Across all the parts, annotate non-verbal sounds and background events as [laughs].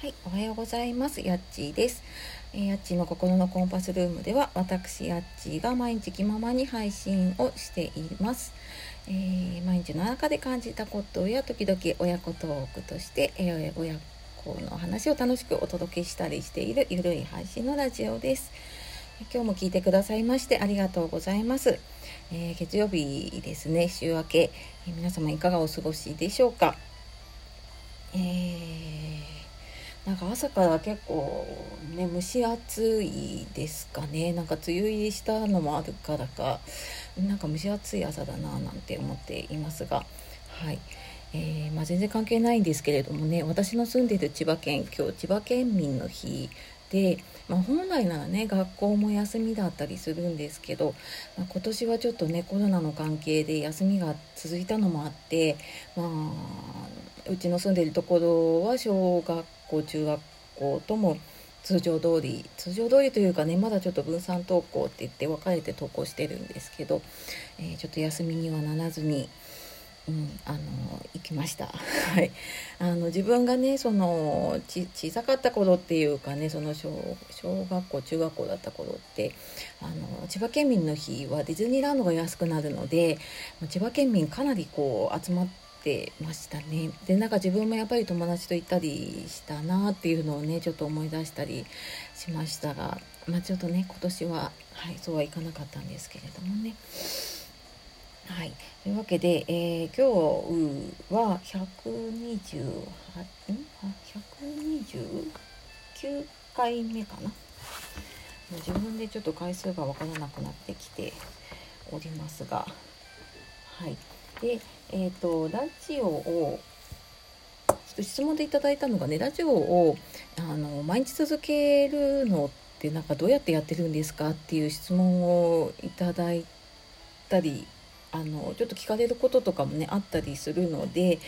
はい、おはようございます。やっちーです。えー、やっちーの心のコンパスルームでは、私やっちーが毎日気ままに配信をしています。えー、毎日の中で感じたことや時々親子トークとして、えー、親子の話を楽しくお届けしたりしているゆるい配信のラジオです。今日も聞いてくださいましてありがとうございます。え月曜日ですね、週明け、え皆様いかがお過ごしでしょうか。えーなんか朝から結構ね蒸し暑いですかね。なんか梅雨入りしたのもあるからか。なんか蒸し暑い朝だななんて思っていますが。はい。えー、まあ、全然関係ないんですけれどもね私の住んでる千葉県今日千葉県民の日で、まあ、本来ならね学校も休みだったりするんですけど、まあ、今年はちょっとねコロナの関係で休みが続いたのもあって、まあ、うちの住んでるところは小学校中学校とも通常通り通常通りというかねまだちょっと分散登校って言って分かれて登校してるんですけど、えー、ちょっと休みにはならずに。うん、あの行きました。[laughs] はい、あの自分がねその小さかった頃っていうかねその小小学校中学校だった頃ってあの千葉県民の日はディズニーランドが安くなるので千葉県民かなりこう集まって。てましたね。でなんか自分もやっぱり友達と行ったりしたなっていうのをねちょっと思い出したりしましたがまあちょっとね今年ははいそうはいかなかったんですけれどもね。はい、というわけで、えー、今日は128。129回目かな？自分でちょっと回数が分からなくなってきておりますがはい。で、え、ー、と、ラジオを、ちょっと質問でいただいたのがね、ラジオをあの毎日続けるのってなんかどうやってやってるんですかっていう質問をいただいたりあのちょっと聞かれることとかもねあったりするので、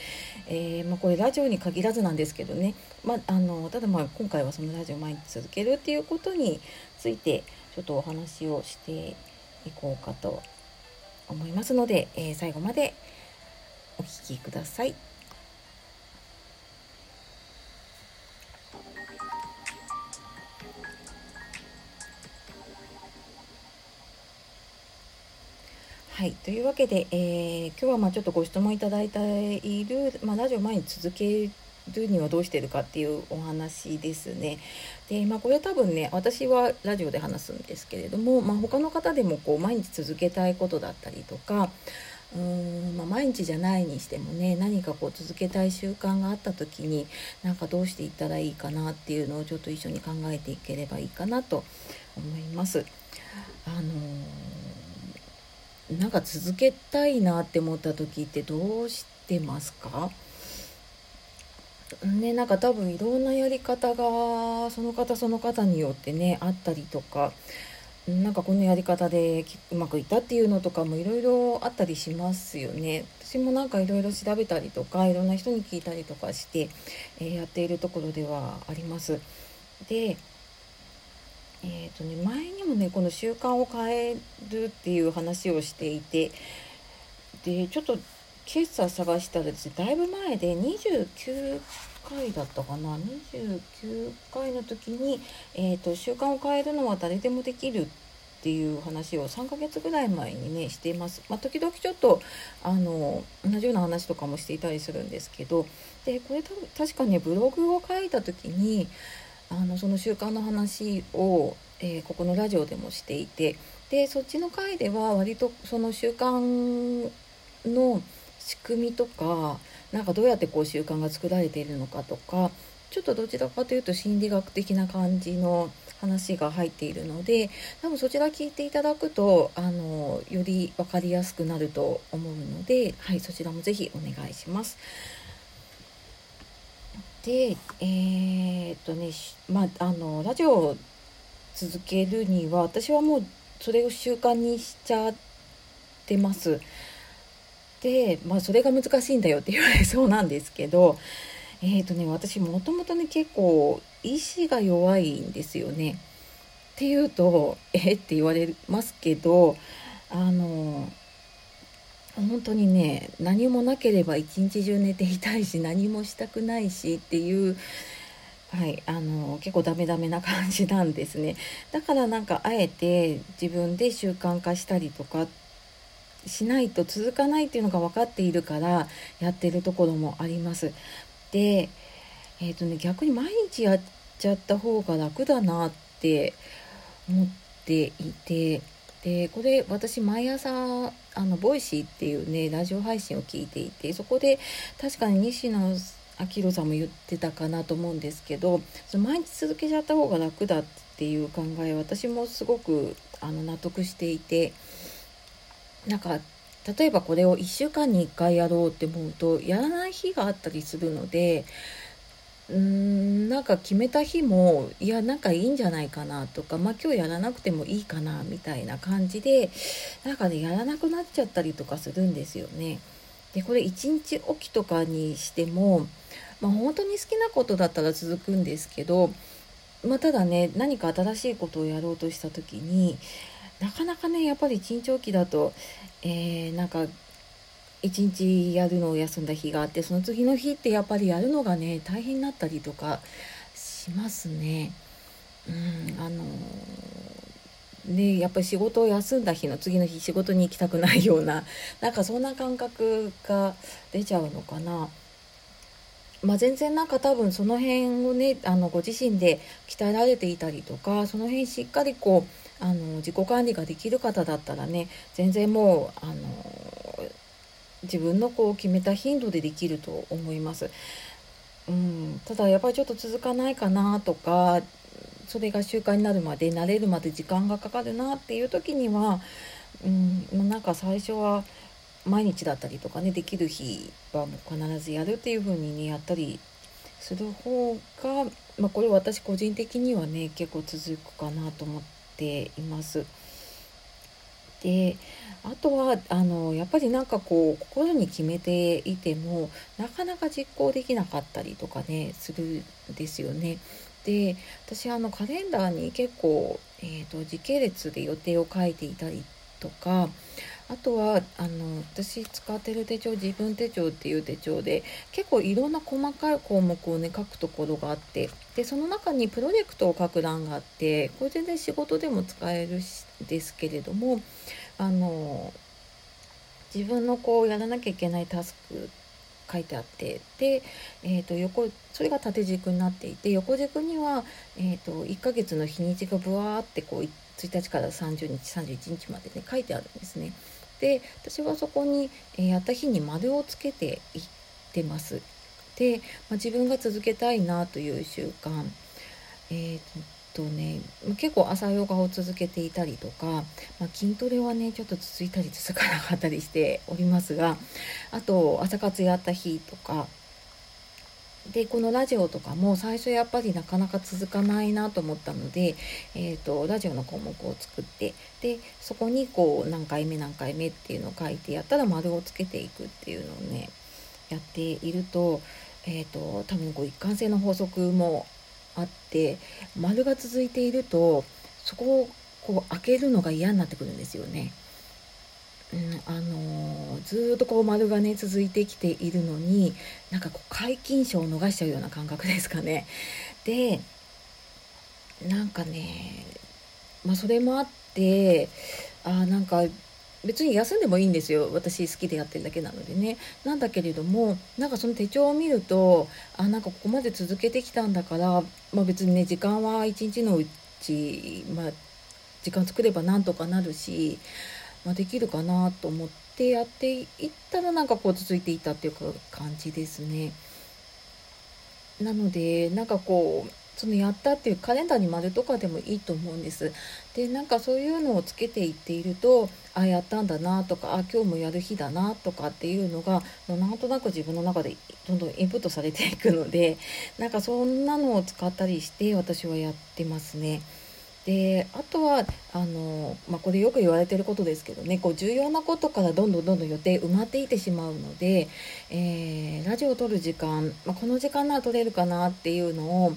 えー、まあ、これラジオに限らずなんですけどね、まあ、あのただまあ今回はそのラジオ毎日続けるっていうことについてちょっとお話をしていこうかと思いますので、えー、最後までお聴きください。はい、というわけで、えー、今日はまあちょっとご質問いただいている、まあ、ラジオ前に続けるにはどうしてるかっていうお話ですね。で、まあ、これは多分ね私はラジオで話すんですけれども、まあ、他の方でもこう毎日続けたいことだったりとかうーん、まあ、毎日じゃないにしてもね何かこう続けたい習慣があった時になんかどうしていったらいいかなっていうのをちょっと一緒に考えていければいいかなと思います。あのー、なんか続けたいなって思った時ってどうしてますか？ね、なんか多分いろんなやり方がその方その方によってねあったりとかなんかこのやり方でうまくいったっていうのとかもいろいろあったりしますよね。私もなんかいろいろ調べたりとかいろんな人に聞いたりとかして、えー、やっているところではあります。でえーとね、前にもねこの習慣を変えるっていう話をしていてでちょっと今朝探したらですねだいぶ前で29回だったかな？29回の時に、えーと、習慣を変えるのは誰でもできるっていう話を3ヶ月ぐらい前にねしています。まあ、時々ちょっとあの同じような話とかもしていたりするんですけどでこれ確かねブログを書いた時にあのその習慣の話を、えー、ここのラジオでもしていてでそっちの回では割とその習慣の仕組みとかなんかどうやってこう習慣が作られているのかとかちょっとどちらかというと心理学的な感じの話が入っているので多分そちら聞いていただくとあのより分かりやすくなると思うので、はい、そちらも是非お願いします。でえー、っとねまああのラジオを続けるには私はもうそれを習慣にしちゃってます。で、まあ、それが難しいんだよって言われそうなんですけど、[laughs] え、ー、とね、私もともとね、結構意志が弱いんですよね。っていうと、[laughs] えって言われますけど、あの、本当にね、何もなければ一日中寝ていたいし、何もしたくないしっていう、はい、あの結構ダメダメな感じなんですねだからなんかあえて自分で習慣化したりとかっしないと続かないっていうのが分かっているからやってるところもあります。でえっ、ー、とね逆に毎日やっちゃった方が楽だなって思っていてでこれ私毎朝あの Voicy っていうねラジオ配信を聞いていてそこで確かに西野明宏さんも言ってたかなと思うんですけどその毎日続けちゃった方が楽だっていう考え私もすごくあの納得していてなんか例えばこれを1週間に1回やろうって思うとやらない日があったりするのでうーんなんか決めた日もいやなんかいいんじゃないかなとかまあ今日やらなくてもいいかなみたいな感じでなんかねやらなくなっちゃったりとかするんですよね。でこれ1日おきとかにしても、まあ、本当に好きなことだったら続くんですけど、まあ、ただね何か新しいことをやろうとした時になかなかねやっぱり1日おきだと、えー、なんか一日やるのを休んだ日があってその次の日ってやっぱりやるのがね大変になったりとかしますね。うんあのねやっぱり仕事を休んだ日の次の日仕事に行きたくないようななんかそんな感覚が出ちゃうのかな。まあ、全然なんか多分その辺をねあのご自身で鍛えられていたりとかその辺しっかりこうあの自己管理ができる方だったらね全然もうあの自分のこう決めた頻度でできると思います。うん、ただやっぱりちょっと続かないかなとかそれが習慣になるまで慣れるまで時間がかかるなっていう時には、うん、なんか最初は毎日だったりとかねできる日はもう必ずやるっていう風にねやったりする方が、まあ、これ私個人的にはね結構続くかなと思っています。であとはあのやっぱりなんかこう心に決めていてもなかなか実行できなかったりとかねするんですよね。で私あのカレンダーに結構、えーと、時系列で予定を書いていたりとかあとはあの私使ってる手帳自分手帳っていう手帳で結構いろんな細かい項目をね書くところがあってでその中にプロジェクトを書く欄があってこれ全然仕事でも使えるんですけれどもあの自分のこうやらなきゃいけないタスク書いてあってで、えー、と横それが縦軸になっていて横軸には、えー、と1ヶ月の日にちがぶわーってこう1日から30日31日までね書いてあるんですね。で私はそこに、え、やった日に丸をつけていってます。で、まあ、自分が続けたいなという習慣、えーとね結構朝ヨガを続けていたりとか、まあ、筋トレはねちょっと続いたり続かなかったりしておりますがあと朝活やった日とかでこのラジオとかも最初やっぱりなかなか続かないなと思ったので、えーと、ラジオの項目を作ってでそこにこう何回目何回目っていうのを書いてやったら丸をつけていくっていうのをねやっていると,、えーと、多分こう一貫性の法則もあって丸が続いているとそこをこう開けるのが嫌になってくるんですよね。うん、あのー、ずっとこう丸がね続いてきているのになんかこう皆勤賞を逃しちゃうような感覚ですかね。でなんかねまあそれもあってあなんか別に休んでもいいんですよ私好きでやってるだけなのでねなんだけれどもなんかその手帳を見るとあなんかここまで続けてきたんだから、まあ、別にね時間は一日のうち、まあ、時間作ればなんとかなるし、まあ、できるかなと思ってやっていったらなんかこう続いていたっていう感じですね。なのでなんかこうそのやったっていうカレンダーに丸とかでもいいと思うんです。でなんかそういうのをつけていっているとあやったんだなとかあ今日もやる日だなとかっていうのがなんとなく自分の中でどんどんインプットされていくのでなんかそんなのを使ったりして私はやってますね。であとはあの、まあ、これよく言われてることですけどねこう重要なことからどんどんどんどん予定埋まっていってしまうので、えー、ラジオを撮る時間、まあ、この時間なら撮れるかなっていうのを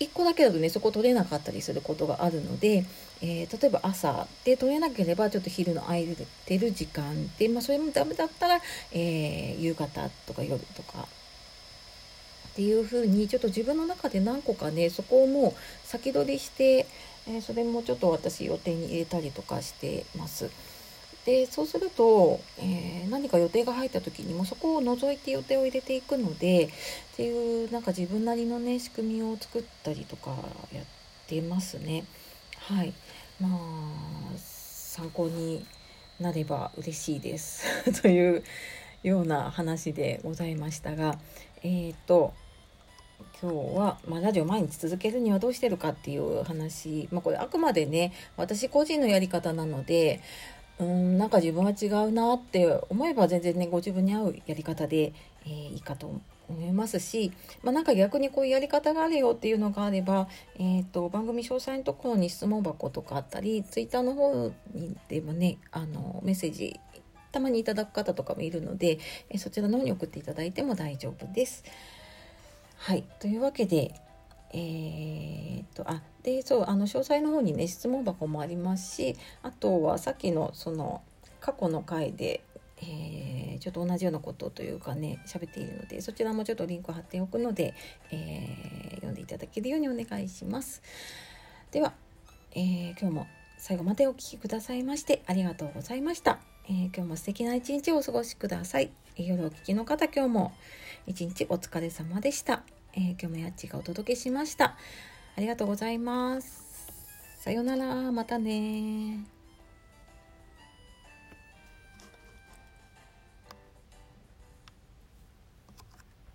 1個だけだとねそこ取れなかったりすることがあるので、えー、例えば朝で取れなければちょっと昼の空いてる時間で、まあ、それもダメだったら、えー、夕方とか夜とかっていうふうにちょっと自分の中で何個かねそこをもう先取りして、えー、それもちょっと私予定に入れたりとかしてます。でそうすると、えー、何か予定が入った時にもそこを除いて予定を入れていくのでっていうなんか自分なりのね仕組みを作ったりとかやってますね。はいまあ参考になれば嬉しいです [laughs] というような話でございましたがえっ、ー、と今日は、まあ、ラジオ毎日続けるにはどうしてるかっていう話、まあ、これあくまでね私個人のやり方なのでうんなんか自分は違うなって思えば全然ねご自分に合うやり方で、えー、いいかと思いますし、まあ、なんか逆にこういうやり方があるよっていうのがあれば、えーと、番組詳細のところに質問箱とかあったりツイッターの方にでもねあのメッセージたまにいただく方とかもいるので、えそちらの方に送っていただいても大丈夫です。はいというわけでえー、っとあでそうあの詳細の方にね質問箱もありますしあとはさっきのその過去の回で、えー、ちょっと同じようなことというかね喋っているのでそちらもちょっとリンク貼っておくので、えー、読んでいただけるようにお願いします。では、え、今日も最後までお聴きくださいましてありがとうございました。えー、今日も素敵な一日をお過ごしください。夜お聴きの方今日も一日お疲れ様でした。えー、今日もやっちがお届けしました。ありがとうございます。さようなら、またね